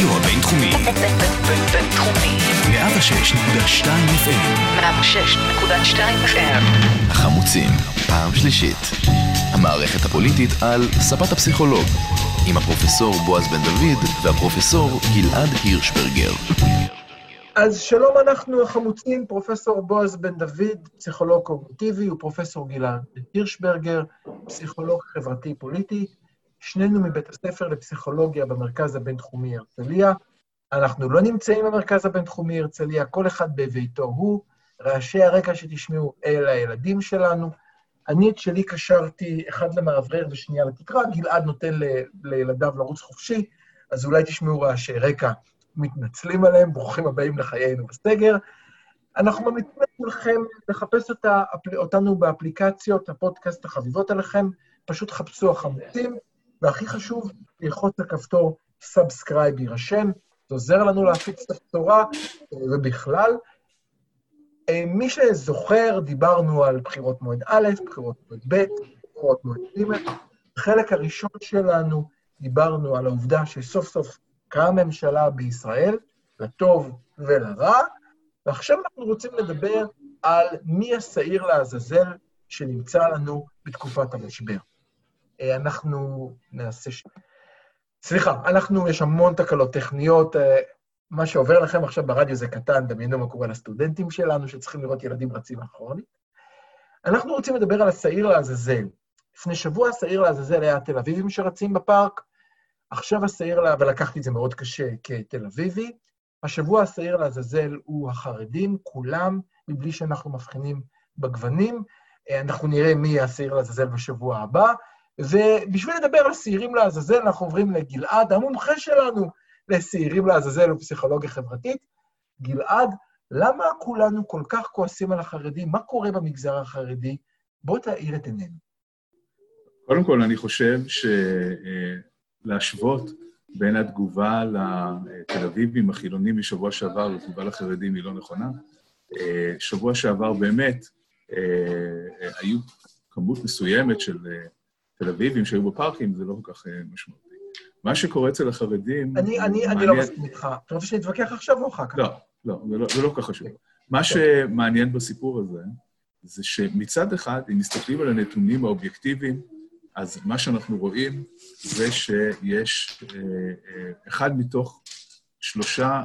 הרדיו הבינתחומי. בינתחומי. 106.2 FM. 106.2 FM. החמוצים, פעם שלישית. המערכת הפוליטית על ספת הפסיכולוג. עם הפרופסור בועז בן דוד והפרופסור גלעד הירשברגר. אז שלום, אנחנו החמוצים, פרופסור בועז בן דוד, פסיכולוג קוגניטיבי, ופרופסור גלעד הירשברגר, פסיכולוג חברתי-פוליטי, שנינו מבית הספר לפסיכולוגיה במרכז הבינתחומי הרצליה. אנחנו לא נמצאים במרכז הבינתחומי הרצליה, כל אחד בביתו הוא. רעשי הרקע שתשמעו אלה הילדים שלנו. אני את שלי קשרתי אחד למאוורר ושנייה לתקרה, גלעד נותן ל- לילדיו לרוץ חופשי, אז אולי תשמעו רעשי רקע. מתנצלים עליהם, ברוכים הבאים לחיינו בסגר. אנחנו ממליצים לכם לחפש אותה, אותנו באפליקציות הפודקאסט החביבות עליכם, פשוט חפשו החמוצים, והכי חשוב, ללחוץ על כפתור subscribe הירשם, זה עוזר לנו להפיץ את הבשורה, ובכלל. מי שזוכר, דיברנו על בחירות מועד א', בחירות מועד ב', בחירות מועד ג'. בחלק הראשון שלנו דיברנו על העובדה שסוף סוף קמה ממשלה בישראל, לטוב ולרע, ועכשיו אנחנו רוצים לדבר על מי השעיר לעזאזל שנמצא לנו בתקופת המשבר. אנחנו נעשה... ש... סליחה, אנחנו, יש המון תקלות טכניות, מה שעובר לכם עכשיו ברדיו זה קטן, דמיינו מה קורה לסטודנטים שלנו, שצריכים לראות ילדים רצים אחרונית. אנחנו רוצים לדבר על השעיר לעזאזל. לפני שבוע השעיר לעזאזל היה תל אביבים שרצים בפארק, עכשיו השעיר. ולקחתי את זה מאוד קשה כתל אביבי, השבוע השעיר לעזאזל הוא החרדים, כולם, מבלי שאנחנו מבחינים בגוונים. אנחנו נראה מי השעיר לעזאזל בשבוע הבא. ובשביל לדבר על שעירים לעזאזל, אנחנו עוברים לגלעד, המומחה שלנו לשעירים לעזאזל ופסיכולוגיה חברתית. גלעד, למה כולנו כל כך כועסים על החרדים? מה קורה במגזר החרדי? בוא תאיר את עינינו. קודם כל, אני חושב שלהשוות בין התגובה לתל אביבים החילונים משבוע שעבר לתגובה לחרדים היא לא נכונה. שבוע שעבר באמת היו כמות מסוימת של תל אביבים שהיו בפארקים, זה לא כל כך משמעותי. מה שקורה אצל החרדים... אני, אני, אני לא מסכים איתך. אתה רוצה שנתווכח עכשיו או אחר כך? לא, לא, זה לא, זה לא כל כך חשוב. מה שמעניין בסיפור הזה, זה שמצד אחד, אם מסתכלים על הנתונים האובייקטיביים, אז מה שאנחנו רואים זה שיש אחד מתוך שלושה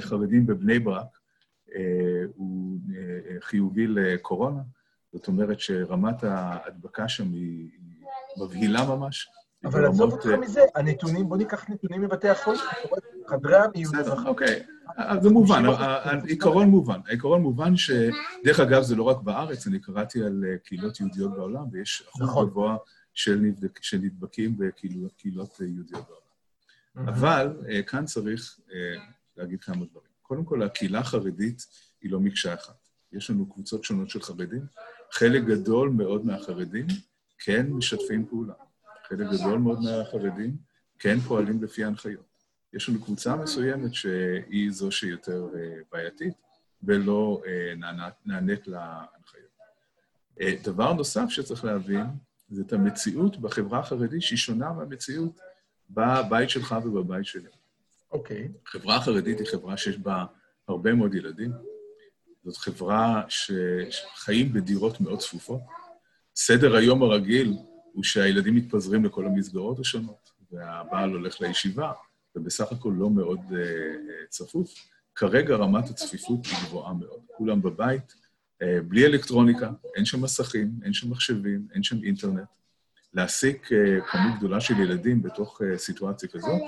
חרדים בבני ברק, הוא חיובי לקורונה, זאת אומרת שרמת ההדבקה שם היא מבהילה ממש. אבל עזוב אותך מזה, הנתונים, בוא ניקח נתונים מבתי החולים, חדרי המיון. בסדר, אוקיי. זה מובן, העיקרון מובן. העיקרון מובן ש... דרך אגב, זה לא רק בארץ, אני קראתי על קהילות יהודיות בעולם, ויש אחוז גבוה של נדבקים בקהילות יהודיות בעולם. אבל כאן צריך להגיד כמה דברים. קודם כל, הקהילה החרדית היא לא מקשה אחת. יש לנו קבוצות שונות של חרדים. חלק גדול מאוד מהחרדים כן משתפים פעולה. חלק גדול מאוד מהחרדים כן פועלים לפי ההנחיות. יש לנו קבוצה מסוימת שהיא זו שיותר בעייתית ולא נענית להנחיות. דבר נוסף שצריך להבין זה את המציאות בחברה החרדית שהיא שונה מהמציאות בבית שלך ובבית שלי. אוקיי. Okay. חברה החרדית היא חברה שיש בה הרבה מאוד ילדים. זאת חברה שחיים בדירות מאוד צפופות. סדר היום הרגיל הוא שהילדים מתפזרים לכל המסגרות השונות, והבעל הולך לישיבה, ובסך הכל לא מאוד uh, צפוף. כרגע רמת הצפיפות היא גבוהה מאוד. כולם בבית, uh, בלי אלקטרוניקה, אין שם מסכים, אין שם מחשבים, אין שם אינטרנט. להעסיק uh, כמות גדולה של ילדים בתוך uh, סיטואציה כזאת,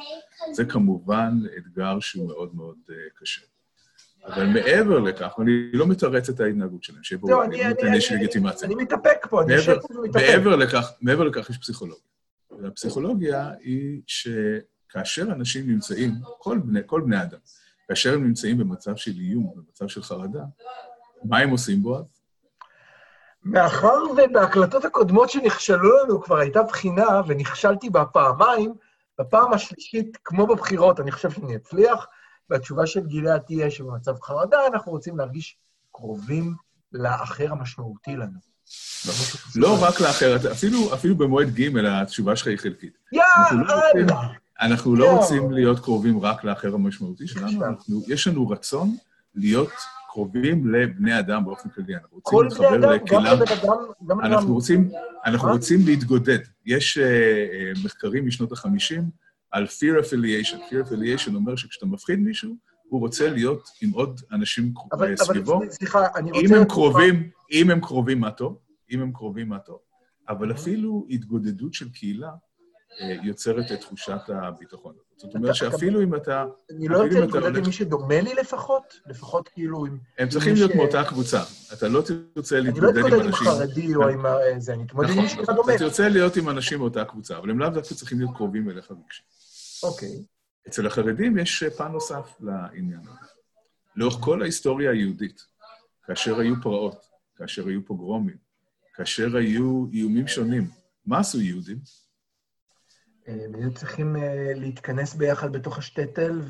זה כמובן אתגר שהוא מאוד מאוד uh, קשה. אבל מעבר לכך, ואני לא מתרץ את ההתנהגות שלהם, שיהיה ברור, אני לא נותן איזושהי לגיטימציה. אני מתאפק פה, אני יושב פה ומתאפק. מעבר לכך, מעבר לכך יש פסיכולוגיה. והפסיכולוגיה היא שכאשר אנשים נמצאים, כל בני, כל בני אדם, כאשר הם נמצאים במצב של איום, במצב של חרדה, מה הם עושים בו אז? מאחר ובהקלטות הקודמות שנכשלו לנו כבר הייתה בחינה, ונכשלתי בה פעמיים, בפעם השלישית, כמו בבחירות, אני חושב שאני אצליח, והתשובה של גלעד תהיה שבמצב חרדה אנחנו רוצים להרגיש קרובים לאחר המשמעותי לנו. לא רק לאחר, אפילו, אפילו במועד ג' התשובה שלך היא חלקית. יאללה! אנחנו לא לא. רוצים להיות קרובים רק לאחר המשמעותי שלנו. אנחנו, יש לנו רצון להיות קרובים לבני אדם באופן כללי. אנחנו רוצים להתחבר לבן אנחנו. רוצים, אנחנו? רוצים להתגודד. יש uh, uh, מחקרים משנות ה-50 על fear affiliation. fear affiliation אומר שכשאתה מפחיד מישהו, הוא רוצה להיות עם עוד אנשים אבל, אה, אבל סביבו. סליחה, אני רוצה... אם הם קרובים, אם הם קרובים, מה טוב. אם הם קרובים, מה טוב. אבל אוקיי. אפילו התגודדות של קהילה אה, יוצרת את תחושת הביטחון. זאת אומרת שאפילו אם אתה... אני לא רוצה אם אתה להתמודד עם מי שדומה לי לפחות, לפחות כאילו עם... הם צריכים להיות מאותה קבוצה. אתה לא תרצה אני לא להתמודד עם אתמודד עם אנשים... חרדי או עם ה- זה, אני אתמודד עם נכון, מי שאתה. דומה. אתה תרצה להיות עם אנשים מאותה קבוצה, אבל הם לאו דווקא צריכים להיות קרובים אליך רגשית. אוקיי. אצל החרדים יש פן נוסף לעניין הזה. לאורך כל ההיסטוריה היהודית, כאשר היו פרעות, כאשר היו פוגרומים, כאשר היו איומים שונים, מה עשו יהודים? הם היו צריכים אה, להתכנס ביחד בתוך השטטל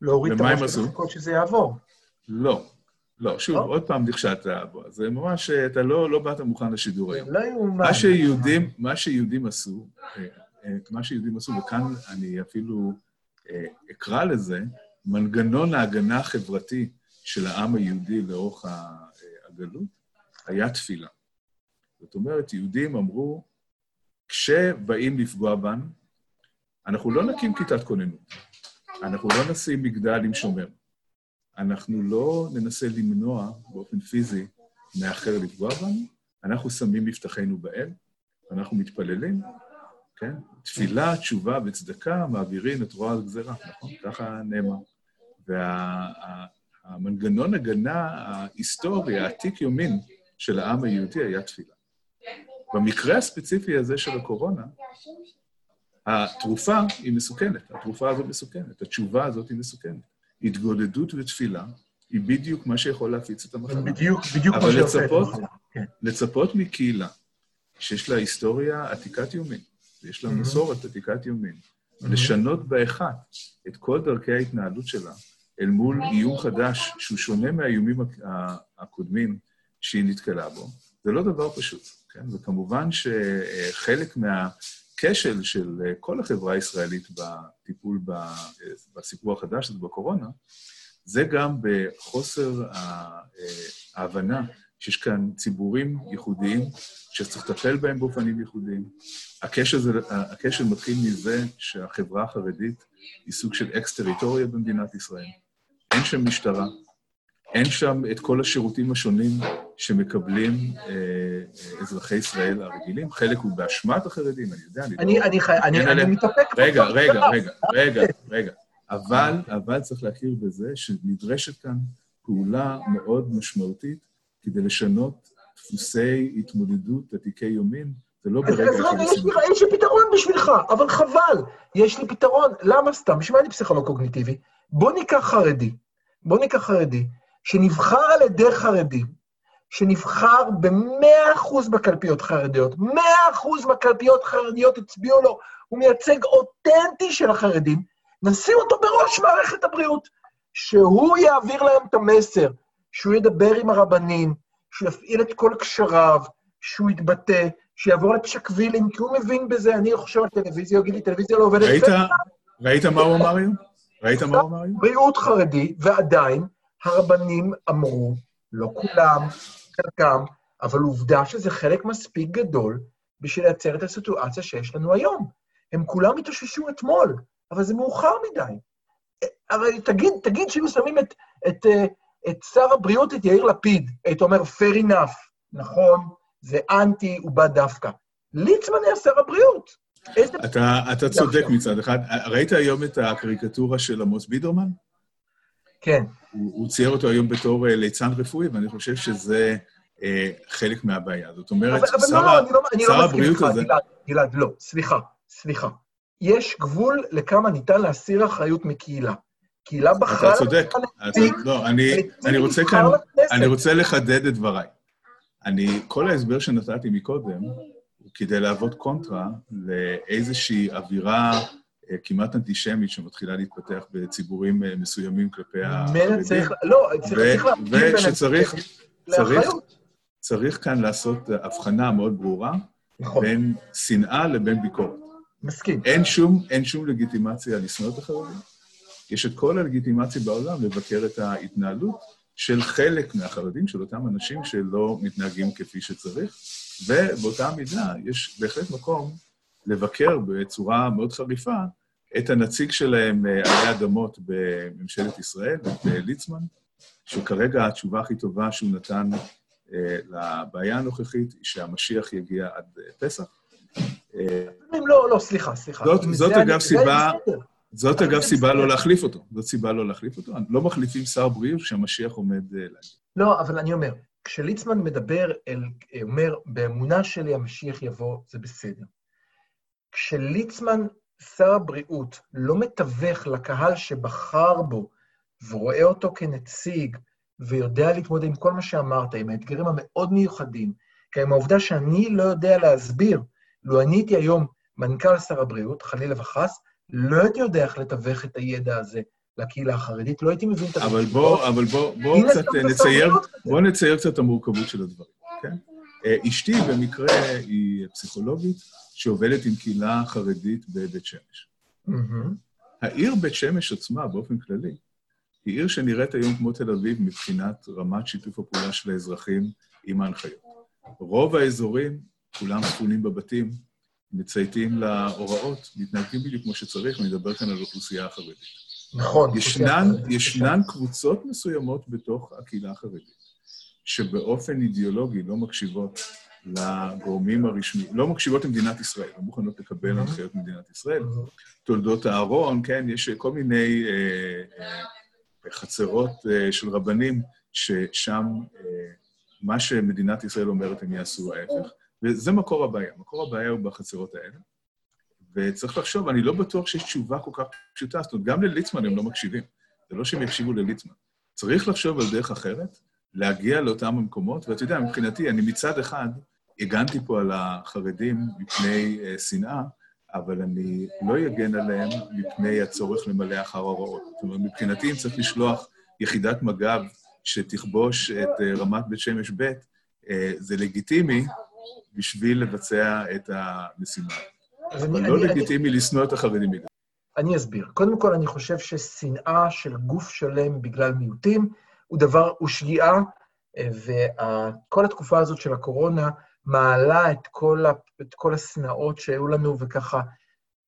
ולהוריד את הראש עשו? ולחכות שזה יעבור. לא. לא, שוב, לא? עוד פעם נכשלת. זה ממש, אה, אתה לא, לא באת מוכן לשידור היום. לא יאומן. מה שיהודים, מה שיהודים עשו, אה, אה, מה שיהודים עשו, וכאן אני אפילו אה, אקרא לזה, מנגנון ההגנה החברתי של העם היהודי לאורך אה, הגלות, היה תפילה. זאת אומרת, יהודים אמרו, כשבאים לפגוע בנו, אנחנו לא נקים כיתת כוננות, אנחנו לא נשים מגדל עם שומר, אנחנו לא ננסה למנוע באופן פיזי מאחר לפגוע בנו, אנחנו שמים מבטחנו באל, אנחנו מתפללים, כן? תפילה, תשובה וצדקה מעבירים את רוע הגזירה, נכון? ככה נאמר. והמנגנון הגנה ההיסטורי, העתיק יומין של העם היהודי היה תפילה. במקרה הספציפי הזה של הקורונה, התרופה היא מסוכנת, התרופה הזאת מסוכנת, התשובה הזאת היא מסוכנת. התגודדות ותפילה היא בדיוק מה שיכול להפיץ את המחלה. בדיוק, בדיוק אבל מה שעושה את לצפות- המחלה. כן. לצפות מקהילה שיש לה היסטוריה עתיקת יומין, ויש לה. מסורת עתיקת יומין. לשנות באחת את כל דרכי ההתנהלות שלה אל מול איום חדש שהוא שונה מהאיומים הקודמים שהיא נתקלה בו, זה לא דבר פשוט, כן? וכמובן שחלק מהכשל של כל החברה הישראלית בטיפול ב- בסיפור החדש הזה, בקורונה, זה גם בחוסר ה- ההבנה שיש כאן ציבורים ייחודיים שצריך לטפל בהם באופנים ייחודיים. הקשר, זה, הקשר מתחיל מזה שהחברה החרדית היא סוג של אקס-טריטוריה במדינת ישראל. אין שם משטרה, אין שם את כל השירותים השונים שמקבלים אה, אה, אזרחי ישראל הרגילים. חלק הוא באשמת החרדים, אני יודע, אני לא... אני, אני, חי- אני, אני עליהם- מתאפק. רגע, רגע. רגע, רגע, רגע. אבל, אבל צריך להכיר בזה שנדרשת כאן פעולה מאוד משמעותית כדי לשנות דפוסי התמודדות עתיקי יומין, זה לא ברגע אז רגע, יש לי. יש לי פתרון בשבילך, אבל חבל. יש לי פתרון. למה סתם? בשביל מה אני פסיכולוג קוגניטיבי? בוא ניקח חרדי, בוא ניקח חרדי, שנבחר על ידי חרדים, שנבחר ב-100% בקלפיות חרדיות, 100% מהקלפיות חרדיות הצביעו לו, הוא מייצג אותנטי של החרדים, נשים אותו בראש מערכת הבריאות, שהוא יעביר להם את המסר, שהוא ידבר עם הרבנים, שהוא יפעיל את כל קשריו, שהוא יתבטא, שיעבור לפשקווילים, כי הוא מבין בזה, אני חושב על טלוויזיה, הוא יגיד לי, טלוויזיה לא עובדת. ראית, ראית מה הוא אמר היום? ראית מה הוא אמר היום? בריאות חרדי, ועדיין הרבנים אמרו, לא כולם, חלקם, אבל עובדה שזה חלק מספיק גדול בשביל לייצר את הסיטואציה שיש לנו היום. הם כולם התאוששו אתמול, אבל זה מאוחר מדי. הרי תגיד, תגיד שהיו שמים את, את, אה, את שר הבריאות, את יאיר לפיד, היית אומר, fair enough, נכון, זה אנטי, הוא בא דווקא. ליצמן היה שר הבריאות. איזה... אתה, אתה צודק מצד אחד. ראית היום את הקריקטורה של עמוס בידרמן? כן. הוא, הוא צייר אותו היום בתור אה, ליצן רפואי, ואני חושב שזה אה, חלק מהבעיה. זאת אומרת, אבל, אבל שר, לא, אני לא, אני שר לא הבריאות איתך, הזה... גלעד, גלעד, לא, סליחה, סליחה. יש גבול לכמה ניתן להסיר אחריות מקהילה. קהילה בחרה... אתה צודק. לא, אני, רוצה כאן. אני רוצה לחדד את דבריי. אני, כל ההסבר שנתתי מקודם, הוא כדי להוות קונטרה לאיזושהי אווירה אה, כמעט אנטישמית שמתחילה להתפתח בציבורים אה, מסוימים כלפי מילא החרדים. צריך... לא, צריך להבדיל בין... ושצריך-. צריך כאן לעשות הבחנה מאוד ברורה נכון. בין שנאה לבין ביקורת. מסכים. אין שום, אין שום לגיטימציה לשנוא את החרדים. יש את כל הלגיטימציה בעולם לבקר את ההתנהלות של חלק מהחרדים, של אותם אנשים שלא מתנהגים כפי שצריך, ובאותה מידה יש בהחלט מקום לבקר בצורה מאוד חריפה את הנציג שלהם אה, עלי אדמות בממשלת ישראל, את אה, ליצמן, שכרגע התשובה הכי טובה שהוא נתן אה, לבעיה הנוכחית היא שהמשיח יגיע עד פסח. לא, לא, סליחה, סליחה. זאת, זאת אגב סיבה, זאת אגב סיבה לא להחליף אותו. זאת סיבה לא להחליף אותו. לא מחליפים שר בריאות כשהמשיח עומד להגיד. לא, אבל אני אומר, כשליצמן מדבר, אל, אומר, באמונה שלי המשיח יבוא, זה בסדר. כשליצמן, שר הבריאות, לא מתווך לקהל שבחר בו ורואה אותו כנציג ויודע להתמודד עם כל מה שאמרת, עם האתגרים המאוד מיוחדים, כי עם העובדה שאני לא יודע להסביר, לו אני הייתי היום מנכ"ל שר הבריאות, חלילה וחס, לא הייתי יודע איך לתווך את הידע הזה לקהילה החרדית, לא הייתי מבין את הדברים. אבל בוא, אבל בוא, בוא קצת נצייר, בוא נצייר קצת את המורכבות של הדברים, כן? אה, אשתי במקרה היא פסיכולוגית שעובדת עם קהילה חרדית בבית שמש. העיר בית שמש עצמה, באופן כללי, היא עיר שנראית היום כמו תל אביב מבחינת רמת שיתוף הפעולה של האזרחים עם ההנחיות. רוב האזורים, כולם ספונים בבתים, מצייתים להוראות, מתנהגים בדיוק כמו שצריך, אני מדבר כאן על אוכלוסייה החרדית. נכון. ישנן, ישנן קבוצות מסוימות בתוך הקהילה החרדית, שבאופן אידיאולוגי לא מקשיבות לגורמים הרשמיים, לא מקשיבות למדינת ישראל, לא מוכנות לקבל הנחיות ממדינת ישראל. תולדות אהרון, כן, יש כל מיני אה, אה, חצרות אה, של רבנים, ששם אה, מה שמדינת ישראל אומרת הם יעשו ההפך. וזה מקור הבעיה. מקור הבעיה הוא בחצרות האלה. וצריך לחשוב, אני לא בטוח שיש תשובה כל כך פשוטה. זאת אומרת, גם לליצמן הם לא מקשיבים. זה לא שהם יקשיבו לליצמן. צריך לחשוב על דרך אחרת, להגיע לאותם המקומות, ואתה יודע, מבחינתי, אני מצד אחד הגנתי פה על החרדים מפני uh, שנאה, אבל אני לא אגן עליהם מפני הצורך למלא אחר הוראות. זאת אומרת, מבחינתי, אם צריך לשלוח יחידת מג"ב שתכבוש את uh, רמת בית שמש ב', uh, זה לגיטימי, בשביל לבצע את המשימה. אבל לא לגיטימי לשנוא את החרדים בגלל. אני אסביר. קודם כל, אני חושב ששנאה של גוף שלם בגלל מיעוטים הוא דבר, הוא שגיאה, וכל התקופה הזאת של הקורונה מעלה את כל, ה, את כל השנאות שהיו לנו, וככה,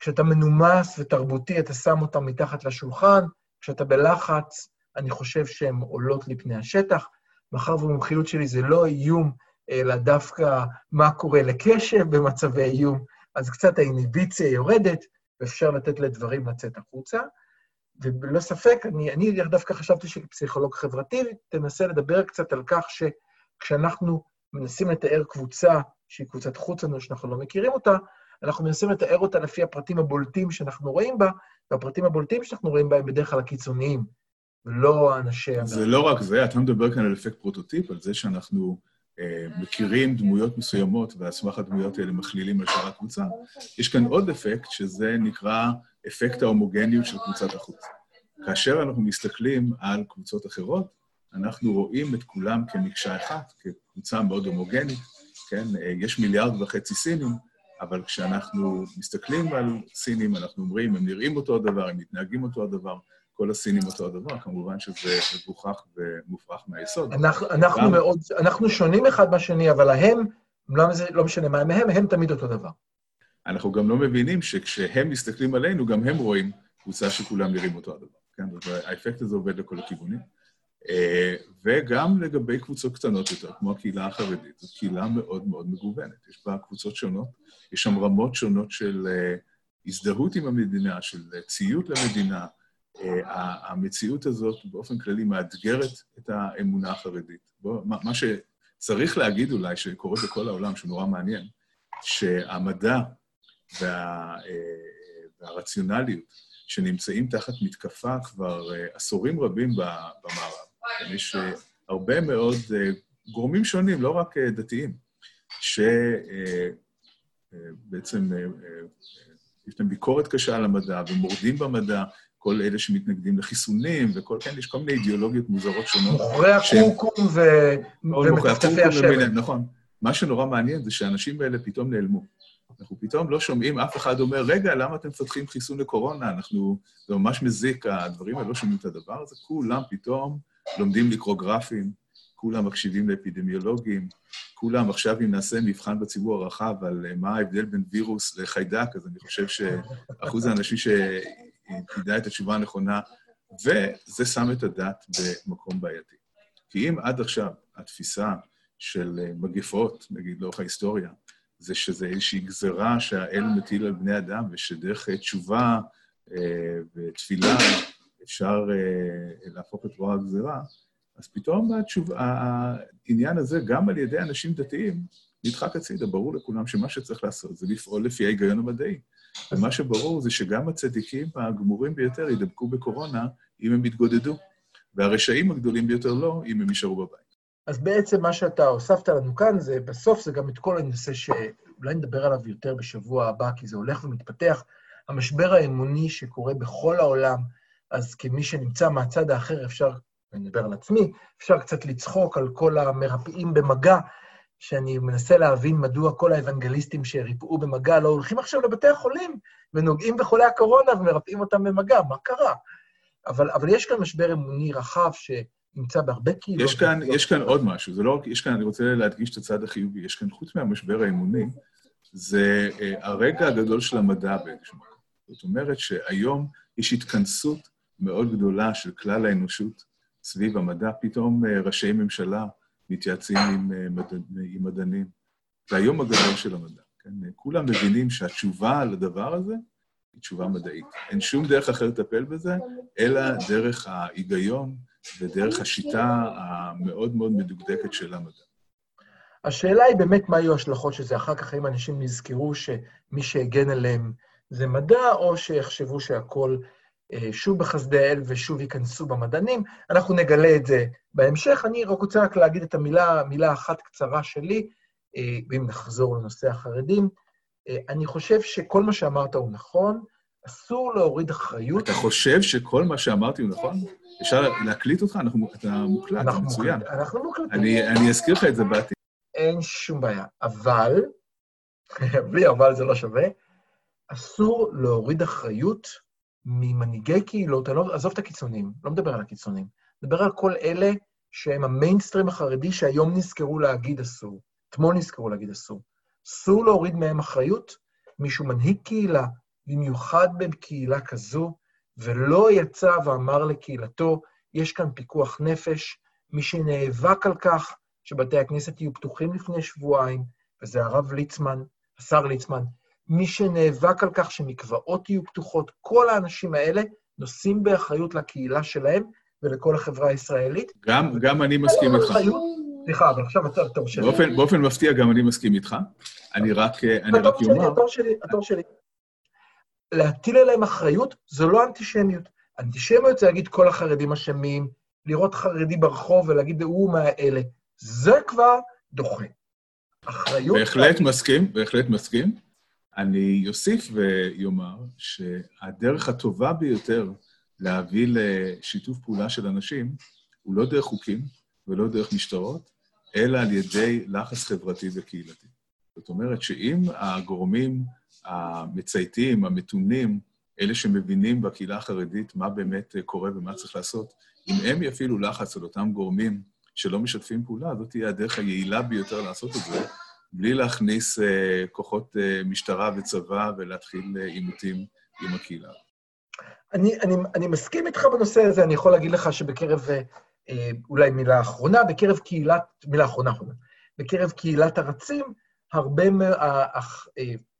כשאתה מנומס ותרבותי, אתה שם אותם מתחת לשולחן, כשאתה בלחץ, אני חושב שהן עולות לפני השטח. מאחר והמומחיות שלי זה לא איום אלא דווקא מה קורה לקשב במצבי איום, אז קצת האיניביציה יורדת, ואפשר לתת לדברים לצאת החוצה. ובלא ספק, אני, אני דווקא חשבתי שכפסיכולוג חברתי, תנסה לדבר קצת על כך שכשאנחנו מנסים לתאר קבוצה שהיא קבוצת חוץ לנו, שאנחנו לא מכירים אותה, אנחנו מנסים לתאר אותה לפי הפרטים הבולטים שאנחנו רואים בה, והפרטים הבולטים שאנחנו רואים בה הם בדרך כלל הקיצוניים, ולא אנשי... זה לא רק זה, אתה מדבר כאן על אפקט פרוטוטיפ, על זה שאנחנו מכירים דמויות מסוימות, ועל סמך הדמויות האלה מכלילים על שאר הקבוצה, יש כאן עוד אפקט, שזה נקרא אפקט ההומוגניות של קבוצת החוץ. כאשר אנחנו מסתכלים על קבוצות אחרות, אנחנו רואים את כולם כמקשה אחת, כקבוצה מאוד הומוגנית, כן? אה, יש מיליארד וחצי סינים, אבל כשאנחנו מסתכלים על סינים, אנחנו אומרים, הם נראים אותו הדבר, הם מתנהגים אותו הדבר, כל הסינים אותו הדבר, כמובן שזה מגוחך ומופרך מהיסוד. אנחנו. מאוד, אנחנו שונים אחד מהשני, אבל ההם, לא, לא משנה מה הם הם, הם תמיד אותו דבר. אנחנו גם לא מבינים שכשהם מסתכלים עלינו, גם הם רואים קבוצה שכולם נראים אותו הדבר. כן, האפקט הזה עובד לכל הכיוונים. אה, וגם לגבי קבוצות קטנות יותר, כמו הקהילה החרדית, זו קהילה מאוד מאוד מגוונת. יש בה קבוצות שונות, יש שם רמות שונות של אה, הזדהות עם המדינה, של ציות למדינה, אה, המציאות הזאת באופן כללי מאתגרת את האמונה החרדית. בוא, מה, מה שצריך להגיד אולי, שקורה בכל העולם, שהוא נורא מעניין, שהמדע וה, אה, והרציונליות שנמצאים תחת מתקפה כבר אה, עשורים רבים במערב. יש הרבה מאוד גורמים שונים, לא רק דתיים, שבעצם יש להם ביקורת קשה על המדע ומורדים במדע, כל אלה שמתנגדים לחיסונים, וכל, כן, יש כל מיני אידיאולוגיות מוזרות שונות. מוכרי הקורקום ו... ומטפטפי השמן. נכון. מה שנורא מעניין זה שהאנשים האלה פתאום נעלמו. אנחנו פתאום לא שומעים, אף אחד אומר, רגע, למה אתם מפתחים חיסון לקורונה? אנחנו, זה ממש מזיק, הדברים האלה לא שומעים את הדבר הזה. כולם פתאום לומדים לקרוא גרפים, כולם מקשיבים לאפידמיולוגים, כולם, עכשיו אם נעשה מבחן בציבור הרחב על מה ההבדל בין וירוס לחיידק, אז אני חושב שאחוז האנשים שידע את התשובה הנכונה, וזה שם את הדת במקום בעייתי. כי אם עד עכשיו התפיסה של מגפות, נגיד לאורך ההיסטוריה, זה שזה איזושהי גזרה שהאל מטיל על בני אדם, ושדרך תשובה אה, ותפילה אפשר אה, להפוך את רוע הגזרה, אז פתאום התשוב... העניין הזה, גם על ידי אנשים דתיים, נדחק הצידה. ברור לכולם שמה שצריך לעשות זה לפעול לפי ההיגיון המדעי. ומה שברור זה שגם הצדיקים הגמורים ביותר ידבקו בקורונה אם הם יתגודדו, והרשעים הגדולים ביותר לא, אם הם יישארו בבית. אז בעצם מה שאתה הוספת לנו כאן, זה בסוף זה גם את כל הנושא שאולי נדבר עליו יותר בשבוע הבא, כי זה הולך ומתפתח, המשבר האמוני שקורה בכל העולם, אז כמי שנמצא מהצד האחר, אפשר, אני מדבר על עצמי, אפשר קצת לצחוק על כל המרפאים במגע, שאני מנסה להבין מדוע כל האוונגליסטים שריפאו במגע לא הולכים עכשיו לבתי החולים ונוגעים בחולי הקורונה ומרפאים אותם במגע, מה קרה? אבל, אבל יש כאן משבר אמוני רחב שנמצא בהרבה קהילות. יש כאן, יש כאן עוד משהו, זה לא רק, יש כאן, אני רוצה להדגיש את הצד החיובי, יש כאן, חוץ מהמשבר האמוני, זה uh, הרגע הגדול של המדע באיזשהו מקום. זאת אומרת שהיום יש התכנסות מאוד גדולה של כלל האנושות סביב המדע. פתאום uh, ראשי ממשלה מתייעצים עם, uh, מד... עם מדענים. זה היום הגדול של המדע. כן? כולם מבינים שהתשובה לדבר הזה היא תשובה מדעית. אין שום דרך אחרת לטפל בזה, אלא דרך ההיגיון ודרך השיטה המאוד מאוד מדוקדקת של המדע. השאלה היא באמת מה יהיו ההשלכות של זה. אחר כך, האם אנשים נזכרו שמי שהגן עליהם זה מדע, או שיחשבו שהכול אה, שוב בחסדי האל ושוב ייכנסו במדענים. אנחנו נגלה את זה בהמשך. אני רק רוצה רק להגיד את המילה, מילה אחת קצרה שלי, אה, ואם נחזור לנושא החרדים. אה, אני חושב שכל מה שאמרת הוא נכון, אסור להוריד אחריות. אתה חושב שכל מה שאמרתי הוא נכון? אפשר להקליט אותך? אנחנו, אתה מוקלט, אנחנו מצוין. מוקלט, אנחנו מוקלטים. אני, אני אזכיר לך את זה בעתיד. אין שום בעיה. אבל, בלי אבל זה לא שווה, אסור להוריד אחריות ממנהיגי קהילות, אני לא, עזוב את הקיצונים, לא מדבר על הקיצונים, מדבר על כל אלה שהם המיינסטרים החרדי שהיום נזכרו להגיד אסור, אתמול נזכרו להגיד אסור. אסור להוריד מהם אחריות, מישהו מנהיג קהילה, במיוחד בקהילה כזו, ולא יצא ואמר לקהילתו, יש כאן פיקוח נפש, מי שנאבק על כך שבתי הכנסת יהיו פתוחים לפני שבועיים, וזה הרב ליצמן, השר ליצמן, מי שנאבק על כך שמקוואות יהיו פתוחות, כל האנשים האלה נושאים באחריות לקהילה שלהם ולכל החברה הישראלית. גם, גם אני מסכים איתך. סליחה, אבל עכשיו אתה התור שלי. באופן, באופן מפתיע גם אני מסכים איתך. אני רק, אני רק אומר... התור שלי, התור שלי. להטיל עליהם אחריות זו לא אנטישמיות. אנטישמיות זה להגיד כל החרדים אשמים, לראות חרדי ברחוב ולהגיד הוא מהאלה. זה כבר דוחה. אחריות... בהחלט מסכים, בהחלט מסכים. אני אוסיף ויאמר שהדרך הטובה ביותר להביא לשיתוף פעולה של אנשים הוא לא דרך חוקים ולא דרך משטרות, אלא על ידי לחץ חברתי וקהילתי. זאת אומרת שאם הגורמים המצייתים, המתונים, אלה שמבינים בקהילה החרדית מה באמת קורה ומה צריך לעשות, אם הם יפעילו לחץ על אותם גורמים שלא משתפים פעולה, זאת תהיה הדרך היעילה ביותר לעשות את זה, בלי להכניס uh, כוחות uh, משטרה וצבא ולהתחיל uh, עימותים עם הקהילה. אני, אני, אני מסכים איתך בנושא הזה, אני יכול להגיד לך שבקרב, uh, אולי מילה אחרונה, בקרב קהילת, מילה אחרונה אחרונה, בקרב קהילת הרצים, הרבה מה...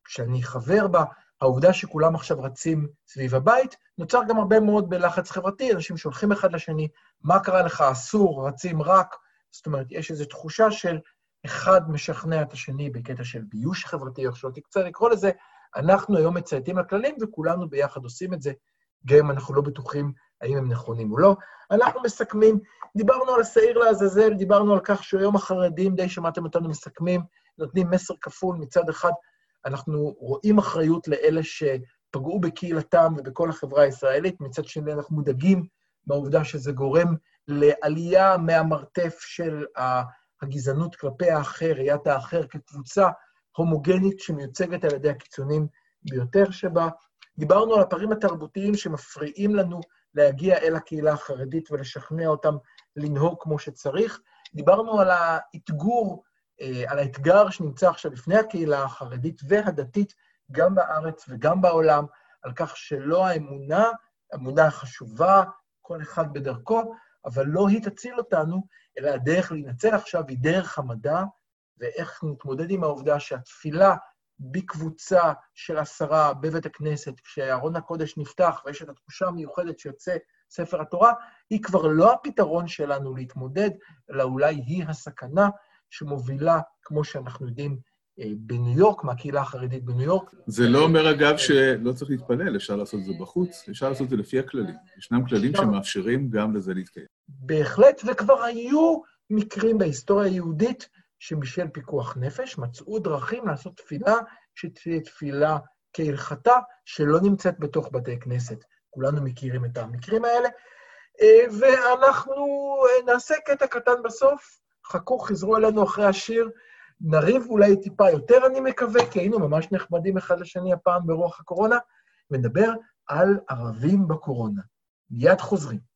שאני חבר בה, העובדה שכולם עכשיו רצים סביב הבית, נוצר גם הרבה מאוד בלחץ חברתי, אנשים שולחים אחד לשני, מה קרה לך, אסור, רצים רק, זאת אומרת, יש איזו תחושה של אחד משכנע את השני בקטע של ביוש חברתי, איך שלא תקצר לקרוא לזה, אנחנו היום מצייתים לכללים וכולנו ביחד עושים את זה, גם אם אנחנו לא בטוחים האם הם נכונים או לא. אנחנו מסכמים, דיברנו על השעיר לעזאזל, דיברנו על כך שהיום החרדים, די שמעתם אותנו מסכמים, נותנים מסר כפול, מצד אחד אנחנו רואים אחריות לאלה שפגעו בקהילתם ובכל החברה הישראלית, מצד שני אנחנו מודאגים מהעובדה שזה גורם לעלייה מהמרתף של הגזענות כלפי האחר, ראיית האחר כקבוצה הומוגנית שמיוצגת על ידי הקיצונים ביותר שבה. דיברנו על הפערים התרבותיים שמפריעים לנו להגיע אל הקהילה החרדית ולשכנע אותם לנהוג כמו שצריך. דיברנו על האתגור, אה, על האתגר שנמצא עכשיו לפני הקהילה החרדית והדתית, גם בארץ וגם בעולם, על כך שלא האמונה, אמונה חשובה, כל אחד בדרכו, אבל לא היא תציל אותנו, אלא הדרך להינצל עכשיו היא דרך המדע, ואיך נתמודד עם העובדה שהתפילה בקבוצה של עשרה בבית הכנסת, כשארון הקודש נפתח ויש את התחושה המיוחדת שיוצא ספר התורה, היא כבר לא הפתרון שלנו להתמודד, אלא אולי היא הסכנה שמובילה, כמו שאנחנו יודעים, בניו יורק, מהקהילה החרדית בניו יורק. זה לא אומר, אגב, שלא צריך להתפלל, אפשר לעשות את זה בחוץ, אפשר לעשות את זה לפי הכללים. ישנם כללים שמאפשרים גם לזה להתקיים. בהחלט, וכבר היו מקרים בהיסטוריה היהודית שבשל פיקוח נפש מצאו דרכים לעשות תפילה שתהיה תפילה כהלכתה, שלא נמצאת בתוך בתי כנסת. כולנו מכירים את המקרים האלה. אה, ואנחנו אה, נעשה קטע קטן בסוף. חכו, חזרו אלינו אחרי השיר. נריב אולי טיפה יותר, אני מקווה, כי היינו ממש נחמדים אחד לשני הפעם ברוח הקורונה, ונדבר על ערבים בקורונה. מיד חוזרים.